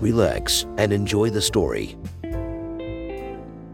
relax, and enjoy the story.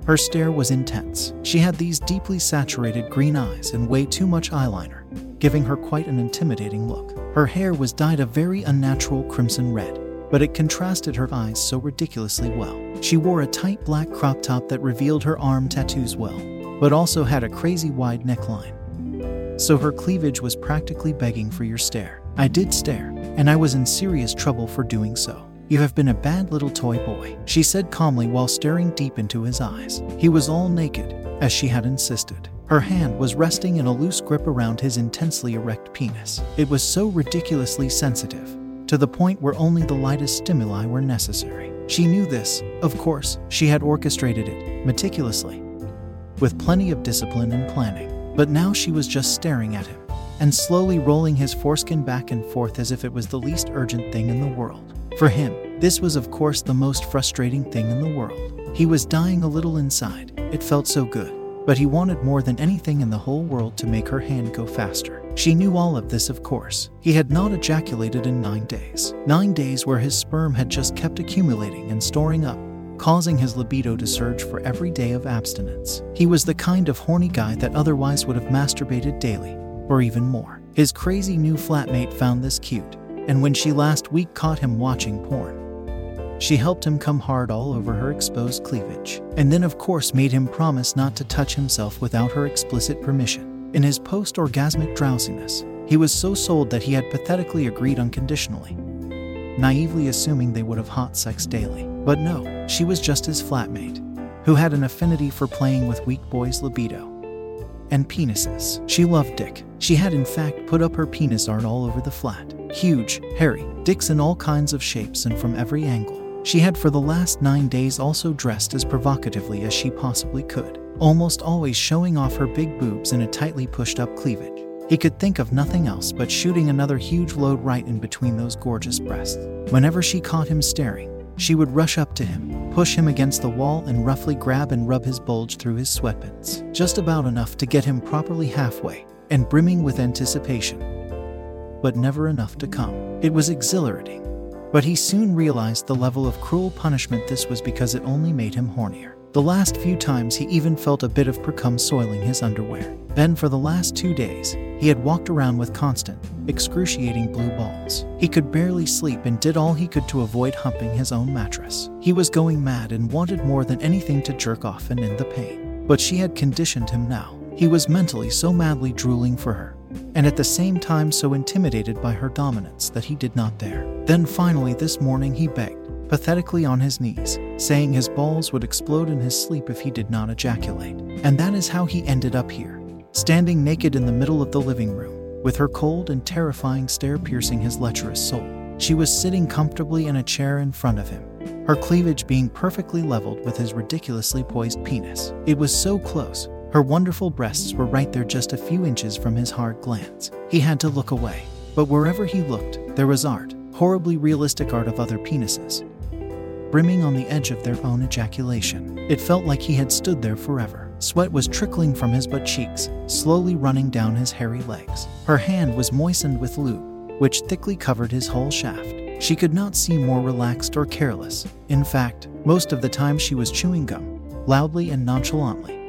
Her stare was intense. She had these deeply saturated green eyes and way too much eyeliner, giving her quite an intimidating look. Her hair was dyed a very unnatural crimson red, but it contrasted her eyes so ridiculously well. She wore a tight black crop top that revealed her arm tattoos well, but also had a crazy wide neckline. So her cleavage was practically begging for your stare. I did stare, and I was in serious trouble for doing so. You have been a bad little toy boy, she said calmly while staring deep into his eyes. He was all naked, as she had insisted. Her hand was resting in a loose grip around his intensely erect penis. It was so ridiculously sensitive, to the point where only the lightest stimuli were necessary. She knew this, of course, she had orchestrated it, meticulously, with plenty of discipline and planning. But now she was just staring at him, and slowly rolling his foreskin back and forth as if it was the least urgent thing in the world. For him, this was, of course, the most frustrating thing in the world. He was dying a little inside. It felt so good. But he wanted more than anything in the whole world to make her hand go faster. She knew all of this, of course. He had not ejaculated in nine days. Nine days where his sperm had just kept accumulating and storing up, causing his libido to surge for every day of abstinence. He was the kind of horny guy that otherwise would have masturbated daily, or even more. His crazy new flatmate found this cute, and when she last week caught him watching porn, she helped him come hard all over her exposed cleavage, and then, of course, made him promise not to touch himself without her explicit permission. In his post orgasmic drowsiness, he was so sold that he had pathetically agreed unconditionally, naively assuming they would have hot sex daily. But no, she was just his flatmate, who had an affinity for playing with weak boys' libido and penises. She loved dick. She had, in fact, put up her penis art all over the flat. Huge, hairy, dicks in all kinds of shapes and from every angle. She had for the last nine days also dressed as provocatively as she possibly could, almost always showing off her big boobs in a tightly pushed up cleavage. He could think of nothing else but shooting another huge load right in between those gorgeous breasts. Whenever she caught him staring, she would rush up to him, push him against the wall, and roughly grab and rub his bulge through his sweatpants, just about enough to get him properly halfway and brimming with anticipation. But never enough to come. It was exhilarating but he soon realized the level of cruel punishment this was because it only made him hornier. The last few times he even felt a bit of precum soiling his underwear. Then, for the last two days, he had walked around with constant, excruciating blue balls. He could barely sleep and did all he could to avoid humping his own mattress. He was going mad and wanted more than anything to jerk off and end the pain. But she had conditioned him now. He was mentally so madly drooling for her and at the same time so intimidated by her dominance that he did not dare. Then finally, this morning, he begged, pathetically on his knees, saying his balls would explode in his sleep if he did not ejaculate. And that is how he ended up here, standing naked in the middle of the living room, with her cold and terrifying stare piercing his lecherous soul. She was sitting comfortably in a chair in front of him, her cleavage being perfectly leveled with his ridiculously poised penis. It was so close, her wonderful breasts were right there just a few inches from his hard glance. He had to look away. But wherever he looked, there was art, horribly realistic art of other penises, brimming on the edge of their own ejaculation. It felt like he had stood there forever. Sweat was trickling from his butt cheeks, slowly running down his hairy legs. Her hand was moistened with lube, which thickly covered his whole shaft. She could not seem more relaxed or careless. In fact, most of the time she was chewing gum, loudly and nonchalantly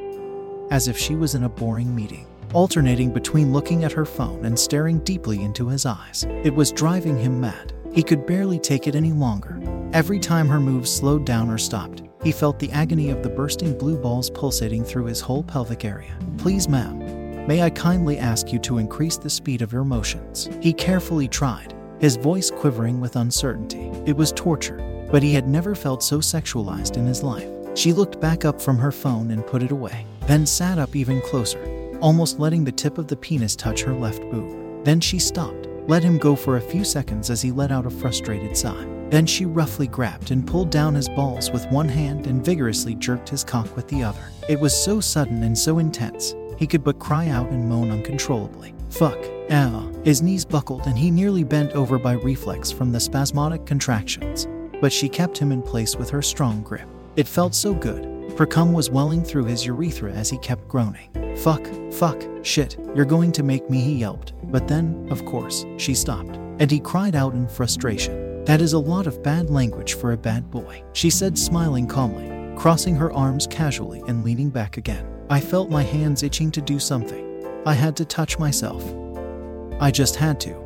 as if she was in a boring meeting, alternating between looking at her phone and staring deeply into his eyes. It was driving him mad. He could barely take it any longer. Every time her moves slowed down or stopped, he felt the agony of the bursting blue balls pulsating through his whole pelvic area. Please, ma'am, may I kindly ask you to increase the speed of your motions? He carefully tried, his voice quivering with uncertainty. It was torture, but he had never felt so sexualized in his life. She looked back up from her phone and put it away then sat up even closer, almost letting the tip of the penis touch her left boob. Then she stopped, let him go for a few seconds as he let out a frustrated sigh. Then she roughly grabbed and pulled down his balls with one hand and vigorously jerked his cock with the other. It was so sudden and so intense, he could but cry out and moan uncontrollably. Fuck. Ow. His knees buckled and he nearly bent over by reflex from the spasmodic contractions, but she kept him in place with her strong grip. It felt so good, Precum was welling through his urethra as he kept groaning. Fuck, fuck, shit, you're going to make me, he yelped. But then, of course, she stopped, and he cried out in frustration. That is a lot of bad language for a bad boy, she said, smiling calmly, crossing her arms casually and leaning back again. I felt my hands itching to do something. I had to touch myself. I just had to.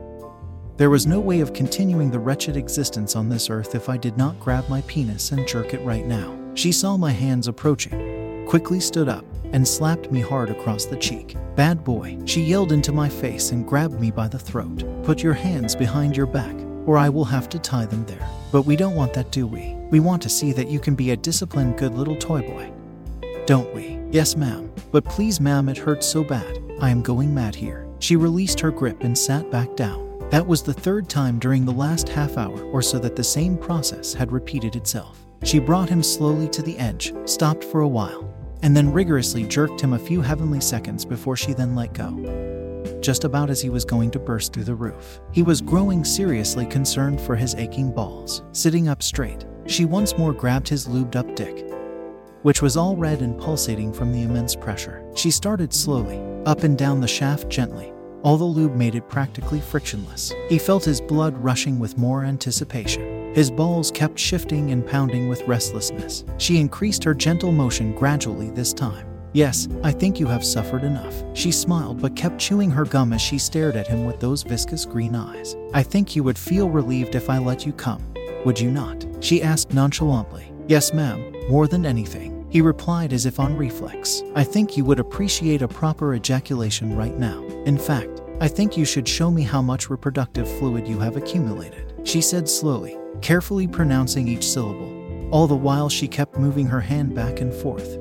There was no way of continuing the wretched existence on this earth if I did not grab my penis and jerk it right now. She saw my hands approaching, quickly stood up, and slapped me hard across the cheek. Bad boy, she yelled into my face and grabbed me by the throat. Put your hands behind your back, or I will have to tie them there. But we don't want that, do we? We want to see that you can be a disciplined, good little toy boy. Don't we? Yes, ma'am. But please, ma'am, it hurts so bad. I am going mad here. She released her grip and sat back down. That was the third time during the last half hour or so that the same process had repeated itself. She brought him slowly to the edge, stopped for a while, and then rigorously jerked him a few heavenly seconds before she then let go. Just about as he was going to burst through the roof, he was growing seriously concerned for his aching balls. Sitting up straight, she once more grabbed his lubed up dick, which was all red and pulsating from the immense pressure. She started slowly, up and down the shaft gently. All the lube made it practically frictionless. He felt his blood rushing with more anticipation. His balls kept shifting and pounding with restlessness. She increased her gentle motion gradually this time. Yes, I think you have suffered enough. She smiled but kept chewing her gum as she stared at him with those viscous green eyes. I think you would feel relieved if I let you come, would you not? She asked nonchalantly. Yes, ma'am, more than anything. He replied as if on reflex. I think you would appreciate a proper ejaculation right now. In fact, I think you should show me how much reproductive fluid you have accumulated. She said slowly, carefully pronouncing each syllable. All the while, she kept moving her hand back and forth,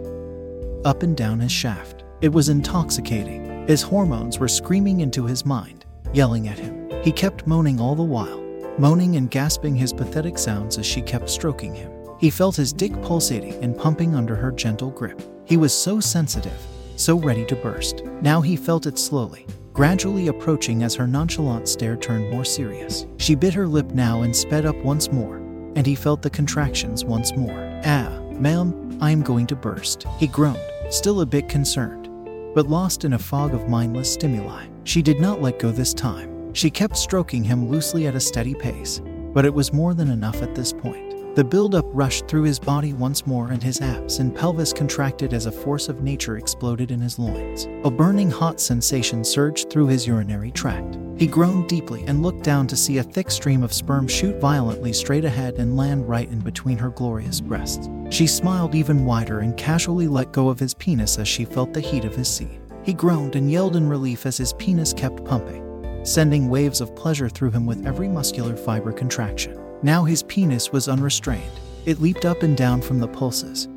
up and down his shaft. It was intoxicating. His hormones were screaming into his mind, yelling at him. He kept moaning all the while, moaning and gasping his pathetic sounds as she kept stroking him. He felt his dick pulsating and pumping under her gentle grip. He was so sensitive, so ready to burst. Now he felt it slowly, gradually approaching as her nonchalant stare turned more serious. She bit her lip now and sped up once more, and he felt the contractions once more. Ah, ma'am, I am going to burst. He groaned, still a bit concerned, but lost in a fog of mindless stimuli. She did not let go this time. She kept stroking him loosely at a steady pace, but it was more than enough at this point. The buildup rushed through his body once more, and his abs and pelvis contracted as a force of nature exploded in his loins. A burning hot sensation surged through his urinary tract. He groaned deeply and looked down to see a thick stream of sperm shoot violently straight ahead and land right in between her glorious breasts. She smiled even wider and casually let go of his penis as she felt the heat of his seed. He groaned and yelled in relief as his penis kept pumping, sending waves of pleasure through him with every muscular fiber contraction. Now his penis was unrestrained. It leaped up and down from the pulses,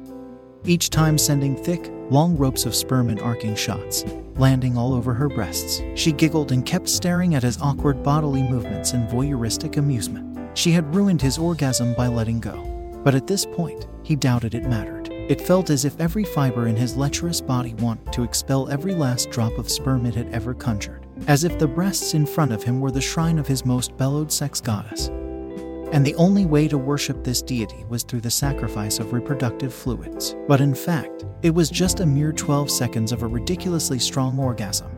each time sending thick, long ropes of sperm in arcing shots, landing all over her breasts. She giggled and kept staring at his awkward bodily movements in voyeuristic amusement. She had ruined his orgasm by letting go. But at this point, he doubted it mattered. It felt as if every fiber in his lecherous body wanted to expel every last drop of sperm it had ever conjured, as if the breasts in front of him were the shrine of his most bellowed sex goddess and the only way to worship this deity was through the sacrifice of reproductive fluids. But in fact, it was just a mere 12 seconds of a ridiculously strong orgasm,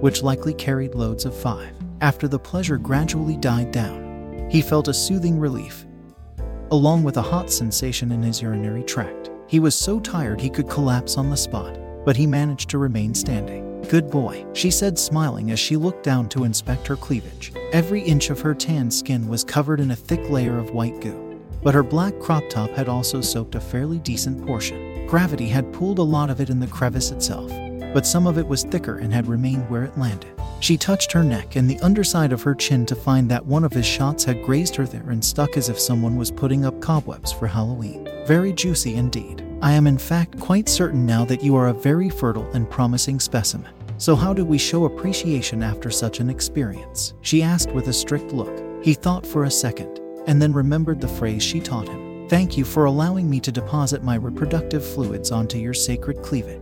which likely carried loads of five. After the pleasure gradually died down, he felt a soothing relief, along with a hot sensation in his urinary tract. He was so tired he could collapse on the spot, but he managed to remain standing. Good boy, she said, smiling as she looked down to inspect her cleavage. Every inch of her tan skin was covered in a thick layer of white goo, but her black crop top had also soaked a fairly decent portion. Gravity had pulled a lot of it in the crevice itself, but some of it was thicker and had remained where it landed. She touched her neck and the underside of her chin to find that one of his shots had grazed her there and stuck as if someone was putting up cobwebs for Halloween. Very juicy indeed. I am in fact quite certain now that you are a very fertile and promising specimen. So, how do we show appreciation after such an experience? She asked with a strict look. He thought for a second, and then remembered the phrase she taught him Thank you for allowing me to deposit my reproductive fluids onto your sacred cleavage.